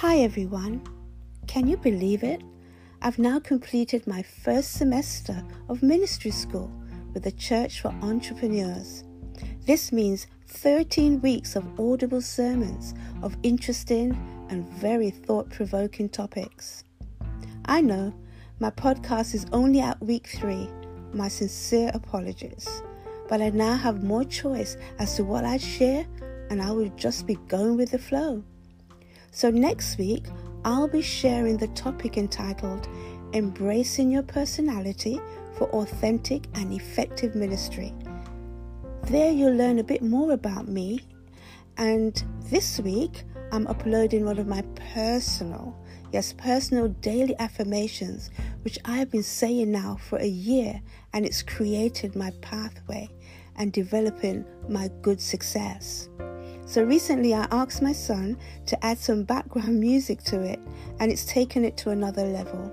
Hi everyone. Can you believe it? I've now completed my first semester of ministry school with the Church for Entrepreneurs. This means 13 weeks of audible sermons of interesting and very thought provoking topics. I know my podcast is only at week three. My sincere apologies. But I now have more choice as to what I share, and I will just be going with the flow. So, next week, I'll be sharing the topic entitled Embracing Your Personality for Authentic and Effective Ministry. There, you'll learn a bit more about me. And this week, I'm uploading one of my personal, yes, personal daily affirmations, which I have been saying now for a year, and it's created my pathway and developing my good success. So recently I asked my son to add some background music to it, and it's taken it to another level.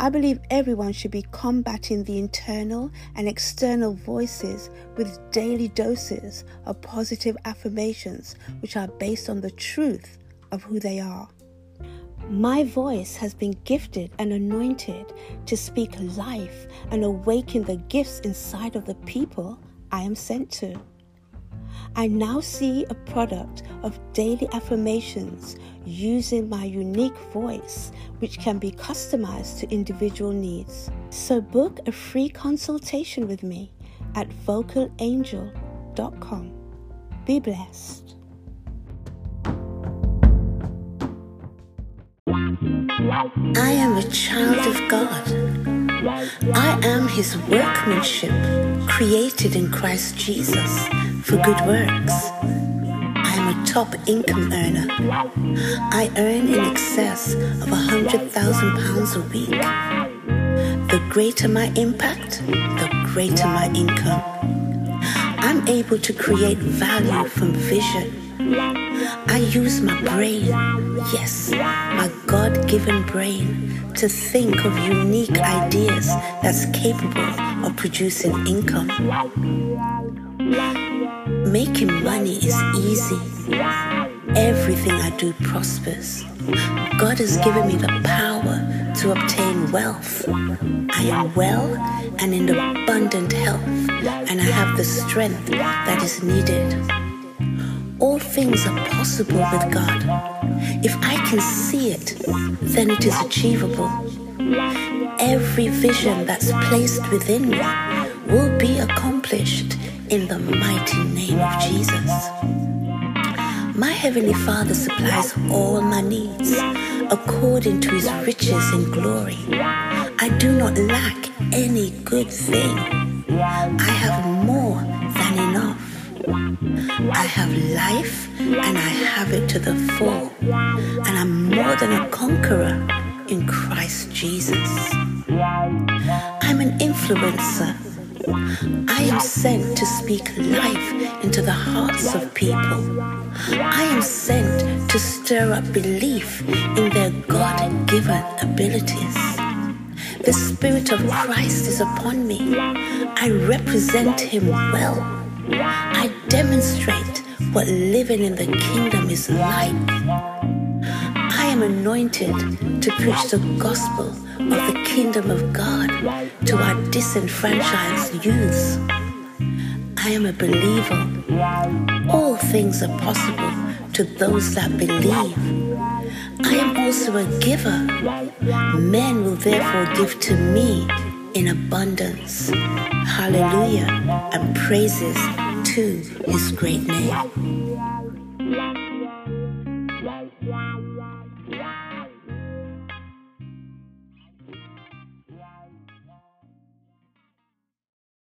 I believe everyone should be combating the internal and external voices with daily doses of positive affirmations which are based on the truth of who they are. My voice has been gifted and anointed to speak life and awaken the gifts inside of the people I am sent to. I now see a product of daily affirmations using my unique voice, which can be customized to individual needs. So book a free consultation with me at vocalangel.com. Be blessed. I am a child of God. I am his workmanship, created in Christ Jesus for good works. I am a top income earner. I earn in excess of a hundred thousand pounds a week. The greater my impact, the greater my income. I'm able to create value from vision. I use my brain, yes, my God given brain, to think of unique ideas that's capable of producing income. Making money is easy. Everything I do prospers. God has given me the power to obtain wealth. I am well and in abundant health, and I have the strength that is needed. All things are possible with God. If I can see it, then it is achievable. Every vision that's placed within me will be accomplished in the mighty name of Jesus. My Heavenly Father supplies all my needs according to His riches in glory. I do not lack any good thing. I have more than enough. I have life and I have it to the full. And I'm more than a conqueror in Christ Jesus. I'm an influencer I am sent to speak life into the hearts of people. I am sent to stir up belief in their God given abilities. The Spirit of Christ is upon me. I represent Him well. I demonstrate what living in the kingdom is like. I am anointed to preach the gospel of the kingdom of God to our disenfranchised youths. I am a believer. All things are possible to those that believe. I am also a giver. Men will therefore give to me in abundance. Hallelujah and praises to his great name.